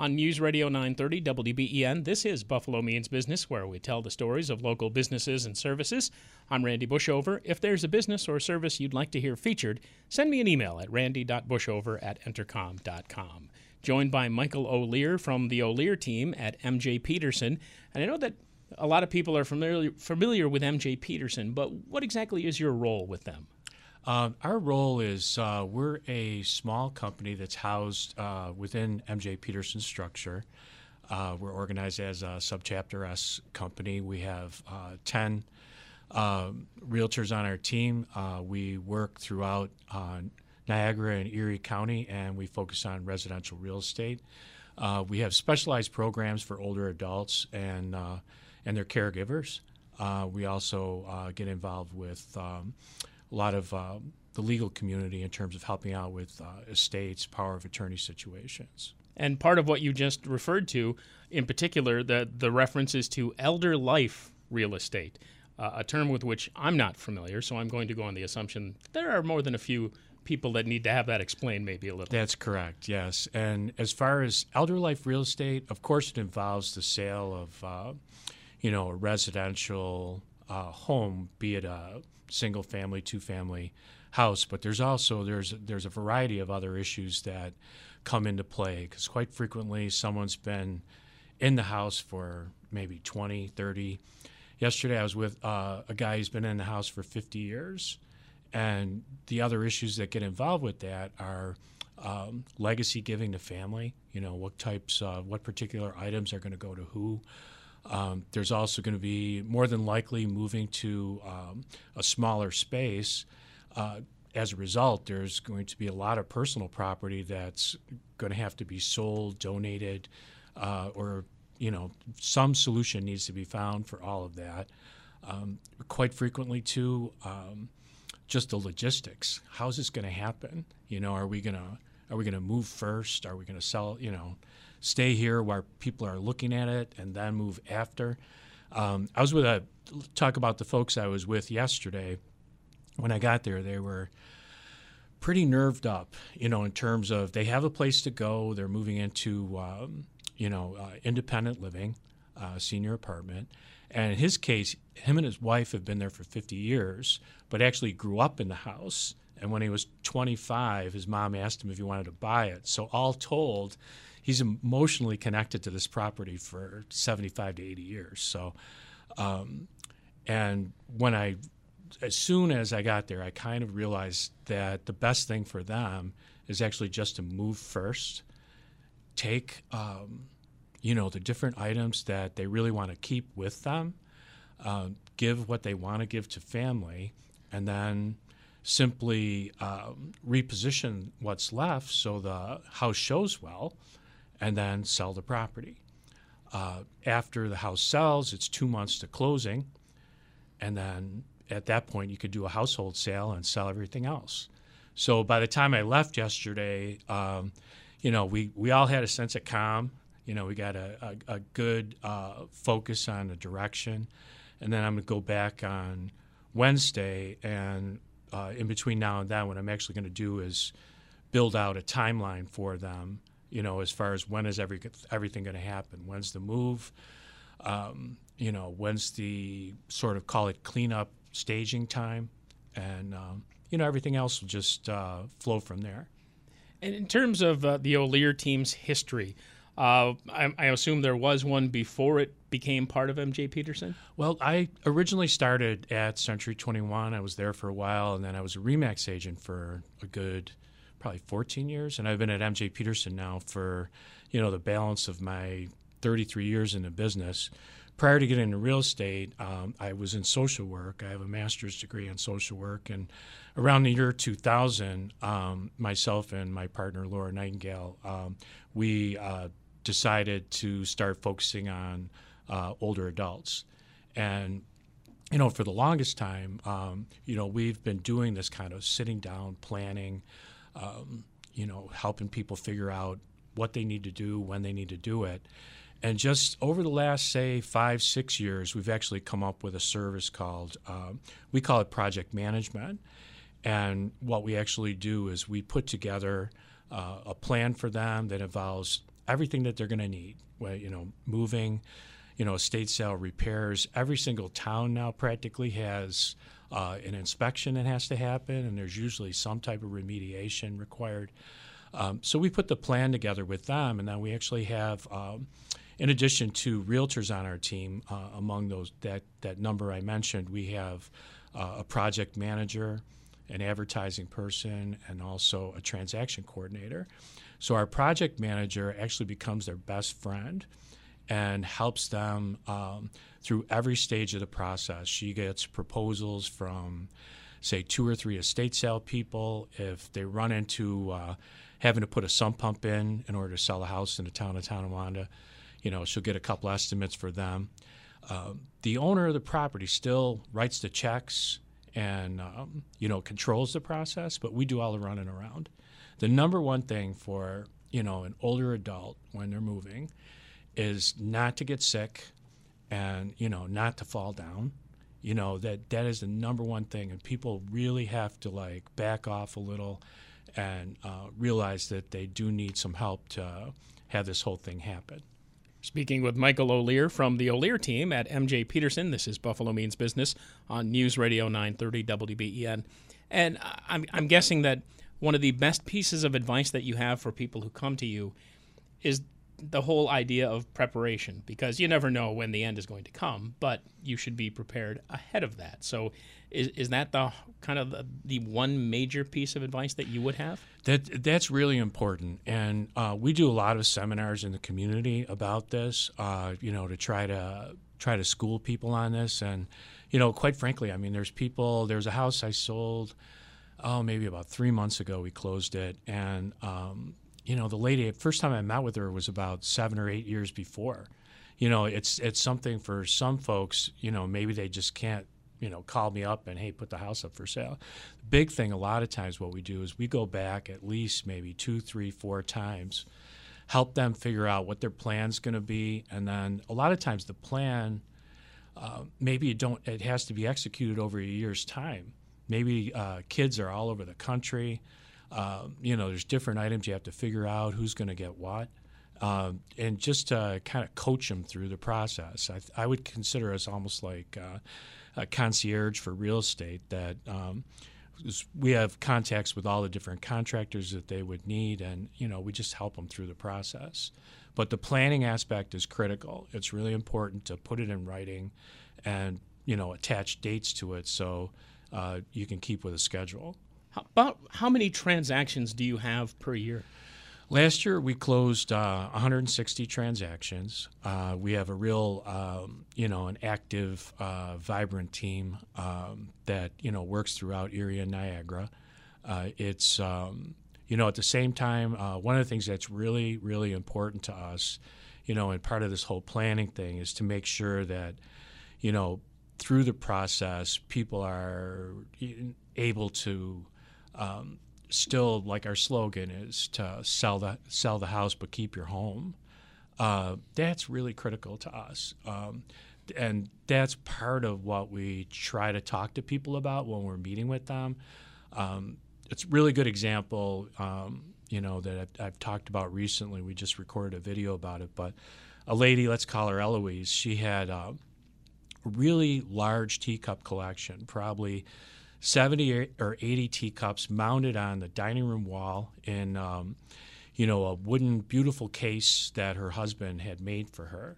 On News Radio 930 WBEN, this is Buffalo Means Business, where we tell the stories of local businesses and services. I'm Randy Bushover. If there's a business or service you'd like to hear featured, send me an email at randy.bushover at entercom.com. Joined by Michael O'Lear from the O'Lear team at MJ Peterson. And I know that a lot of people are familiar, familiar with MJ Peterson, but what exactly is your role with them? Uh, our role is uh, we're a small company that's housed uh, within MJ Peterson structure. Uh, we're organized as a subchapter S company. We have uh, 10 um, realtors on our team. Uh, we work throughout Niagara and Erie County, and we focus on residential real estate. we have specialized programs for older adults and, and their caregivers. we also get involved with um, a lot of uh, the legal community in terms of helping out with uh, estates, power of attorney situations. And part of what you just referred to, in particular, the, the references to elder life real estate, uh, a term with which I'm not familiar, so I'm going to go on the assumption there are more than a few people that need to have that explained maybe a little. That's correct, yes. And as far as elder life real estate, of course, it involves the sale of, uh, you know, a residential uh, home, be it a single family, two family house, but there's also there's there's a variety of other issues that come into play because quite frequently someone's been in the house for maybe 20, 30. Yesterday I was with uh, a guy who's been in the house for 50 years, and the other issues that get involved with that are um, legacy giving to family. You know, what types, of, what particular items are going to go to who. Um, there's also going to be more than likely moving to um, a smaller space. Uh, as a result, there's going to be a lot of personal property that's going to have to be sold, donated, uh, or you know, some solution needs to be found for all of that. Um, quite frequently, too, um, just the logistics. How's this going to happen? You know, are we going to are we going to move first? Are we going to sell? You know, stay here where people are looking at it and then move after. Um, I was with a talk about the folks I was with yesterday. When I got there, they were pretty nerved up, you know, in terms of they have a place to go. They're moving into, um, you know, uh, independent living, uh, senior apartment. And in his case, him and his wife have been there for 50 years, but actually grew up in the house. And when he was 25, his mom asked him if he wanted to buy it. So, all told, he's emotionally connected to this property for 75 to 80 years. So, um, and when I, as soon as I got there, I kind of realized that the best thing for them is actually just to move first, take, um, you know, the different items that they really want to keep with them, uh, give what they want to give to family, and then simply um, reposition what's left so the house shows well and then sell the property. Uh, after the house sells, it's two months to closing, and then at that point, you could do a household sale and sell everything else. So by the time I left yesterday, um, you know, we, we all had a sense of calm. You know, we got a, a, a good uh, focus on the direction. And then I'm going to go back on Wednesday. And uh, in between now and then, what I'm actually going to do is build out a timeline for them you know, as far as when is every, everything going to happen? When's the move? Um, you know, when's the sort of call it cleanup staging time? And, um, you know, everything else will just uh, flow from there. And in terms of uh, the O'Lear team's history, uh, I, I, assume there was one before it became part of MJ Peterson? Well, I originally started at Century 21. I was there for a while, and then I was a REMAX agent for a good – probably 14 years, and I've been at MJ Peterson now for, you know, the balance of my 33 years in the business. Prior to getting into real estate, um, I was in social work. I have a master's degree in social work, and around the year 2000, um, myself and my partner Laura Nightingale, um, we uh, decided to start focusing on uh, older adults. And you know, for the longest time, um, you know, we've been doing this kind of sitting down, planning, um, you know, helping people figure out what they need to do, when they need to do it. And just over the last, say, five, six years, we've actually come up with a service called, um, we call it project management. And what we actually do is we put together uh, a plan for them that involves everything that they're going to need, well, you know, moving, you know, estate sale repairs. Every single town now practically has uh, an inspection that has to happen, and there's usually some type of remediation required. Um, so we put the plan together with them, and then we actually have um, in addition to realtors on our team, uh, among those that that number I mentioned, we have uh, a project manager, an advertising person, and also a transaction coordinator. So our project manager actually becomes their best friend and helps them um, through every stage of the process. She gets proposals from, say, two or three estate sale people. If they run into uh, having to put a sump pump in in order to sell a house in the town of Tonawanda, you know, she'll get a couple estimates for them. Um, the owner of the property still writes the checks and um, you know controls the process, but we do all the running around. The number one thing for you know an older adult when they're moving is not to get sick and you know not to fall down. You know that that is the number one thing, and people really have to like back off a little and uh, realize that they do need some help to have this whole thing happen. Speaking with Michael O'Lear from the O'Lear team at MJ Peterson. This is Buffalo Means Business on News Radio 930 WBEN. And I'm, I'm guessing that one of the best pieces of advice that you have for people who come to you is the whole idea of preparation because you never know when the end is going to come, but you should be prepared ahead of that. So, is, is that the kind of the, the one major piece of advice that you would have? That that's really important, and uh, we do a lot of seminars in the community about this. Uh, you know, to try to try to school people on this, and you know, quite frankly, I mean, there's people. There's a house I sold. Oh, maybe about three months ago, we closed it, and um, you know, the lady, first time I met with her was about seven or eight years before. You know, it's it's something for some folks. You know, maybe they just can't. You know, call me up and hey, put the house up for sale. The big thing, a lot of times, what we do is we go back at least maybe two, three, four times, help them figure out what their plan's going to be, and then a lot of times the plan, uh, maybe you don't. It has to be executed over a year's time. Maybe uh, kids are all over the country. Um, you know, there's different items you have to figure out who's going to get what. Um, and just kind of coach them through the process. I, I would consider us almost like uh, a concierge for real estate that um, we have contacts with all the different contractors that they would need, and you know we just help them through the process. But the planning aspect is critical. It's really important to put it in writing, and you know attach dates to it so uh, you can keep with a schedule. How, about how many transactions do you have per year? Last year we closed uh, 160 transactions. Uh, we have a real, um, you know, an active, uh, vibrant team um, that you know works throughout Erie and Niagara. Uh, it's, um, you know, at the same time, uh, one of the things that's really, really important to us, you know, and part of this whole planning thing is to make sure that, you know, through the process, people are able to um, still like our slogan is to sell the sell the house but keep your home. Uh, that's really critical to us, um, and that's part of what we try to talk to people about when we're meeting with them. Um, it's a really good example, um, you know, that I've, I've, talked about recently. We just recorded a video about it, but a lady, let's call her Eloise, she had uh, a really large teacup collection, probably 70 or 80 teacups mounted on the dining room wall in, um, you know, a wooden, beautiful case that her husband had made for her.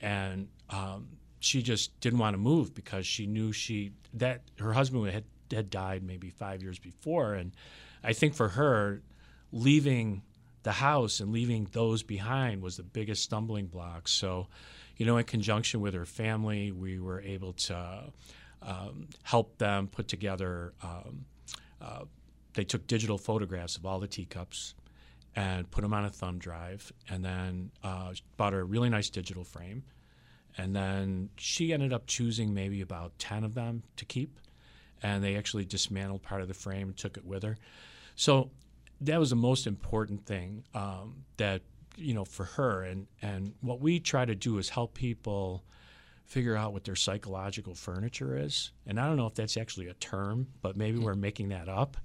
And um, she just didn't want to move because she knew she that her husband had, had died maybe five years before. And I think for her, leaving the house and leaving those behind was the biggest stumbling block. So, you know, in conjunction with her family, we were able to um, help them put together. Um, uh, they took digital photographs of all the teacups, and put them on a thumb drive, and then uh, bought her a really nice digital frame. And then she ended up choosing maybe about 10 of them to keep. And they actually dismantled part of the frame and took it with her. So that was the most important thing um, that, you know, for her. And, and what we try to do is help people figure out what their psychological furniture is. And I don't know if that's actually a term, but maybe we're making that up.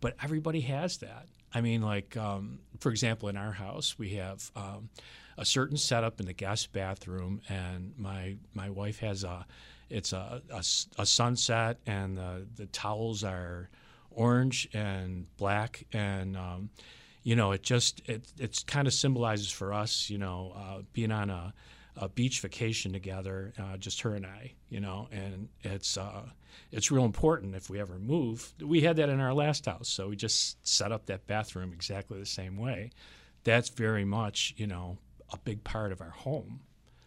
But everybody has that. I mean, like, um, for example, in our house, we have um, a certain setup in the guest bathroom, and my my wife has a it's a, a, a sunset, and the, the towels are orange and black, and um, you know, it just it it's kind of symbolizes for us, you know, uh, being on a a beach vacation together, uh, just her and I, you know, and it's uh, it's real important if we ever move. We had that in our last house, so we just set up that bathroom exactly the same way. That's very much, you know, a big part of our home.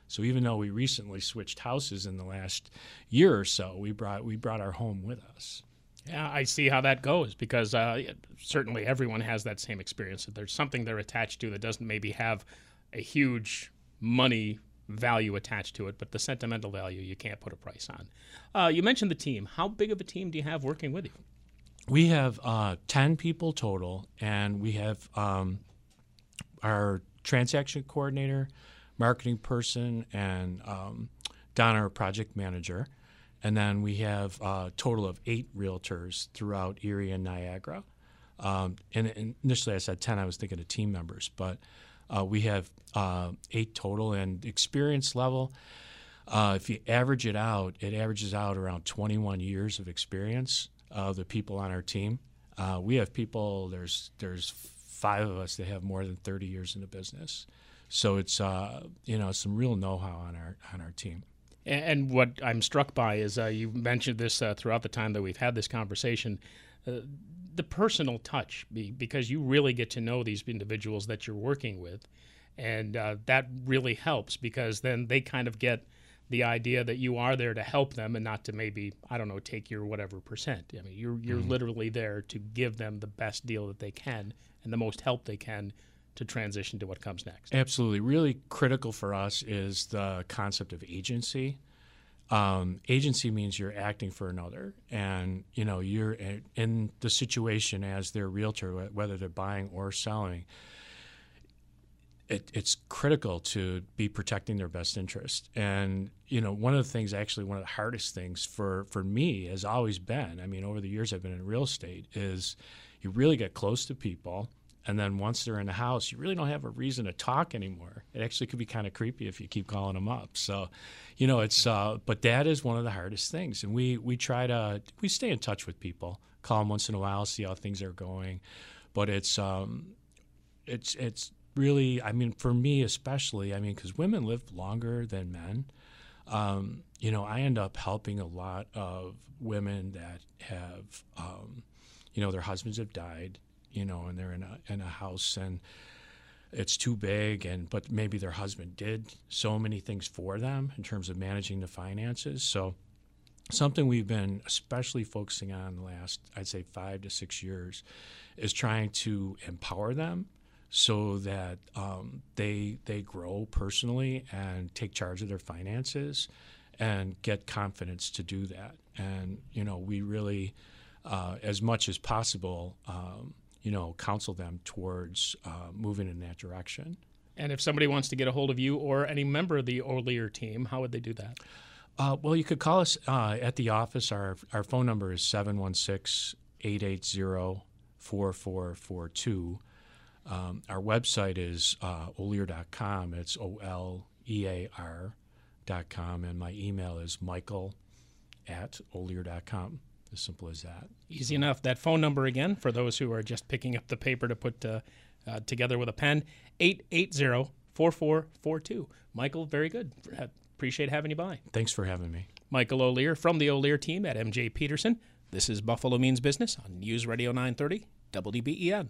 So even though we recently switched houses in the last year or so, we brought we brought our home with us. Yeah, I see how that goes because uh, certainly everyone has that same experience. That there's something they're attached to that doesn't maybe have a huge money value attached to it, but the sentimental value you can't put a price on. Uh, you mentioned the team. How big of a team do you have working with you? We have uh, 10 people total, and we have um, our transaction coordinator, marketing person, and um, Donna, our project manager. And then we have a total of eight realtors throughout Erie and Niagara. Um, and, and, initially I said 10, I was thinking of team members, but uh, we have uh, eight total, and experience level. Uh, if you average it out, it averages out around 21 years of experience of the people on our team. Uh, we have people. There's there's five of us that have more than 30 years in the business. So it's uh, you know some real know-how on our on our team. And what I'm struck by is uh, you mentioned this uh, throughout the time that we've had this conversation. Uh, the personal touch, because you really get to know these individuals that you're working with, and uh, that really helps because then they kind of get the idea that you are there to help them and not to maybe I don't know take your whatever percent. I mean, you're you're mm-hmm. literally there to give them the best deal that they can and the most help they can to transition to what comes next. Absolutely, really critical for us is the concept of agency. Um, agency means you're acting for another, and you know you're in the situation as their realtor, whether they're buying or selling. It, it's critical to be protecting their best interest, and you know one of the things, actually, one of the hardest things for for me has always been. I mean, over the years I've been in real estate, is you really get close to people and then once they're in the house, you really don't have a reason to talk anymore. It actually could be kind of creepy if you keep calling them up. So, you know, it's uh, but that is one of the hardest things, and we we try to we stay in touch with people, call them once in a while, see how things are going, but it's um, it's it's really I mean for me especially I mean because women live longer than men. Um, you know, I end up helping a lot of women that have, um, you know, their husbands have died you know, and they're in a in a house and it's too big and but maybe their husband did so many things for them in terms of managing the finances. So something we've been especially focusing on the last I'd say 5 to 6 years is trying to empower them so that um, they they grow personally and take charge of their finances and get confidence to do that. And you know, we really, uh, as much as possible, um, you know, counsel them towards uh, moving in that direction. And if somebody wants to get a hold of you or any member of the O'Lear team, how would they do that? Uh, well, you could call us uh, at the office. Our, our phone number is 716 880 4442. Um, our website is uh, olear.com. It's O L E A R.com. And my email is michael at olear.com. As simple as that. Easy enough. That phone number again for those who are just picking up the paper to put uh, uh, together with a pen 880 4442. Michael, very good. Appreciate having you by. Thanks for having me. Michael O'Lear from the O'Lear team at MJ Peterson. This is Buffalo Means Business on News Radio 930 WBEN.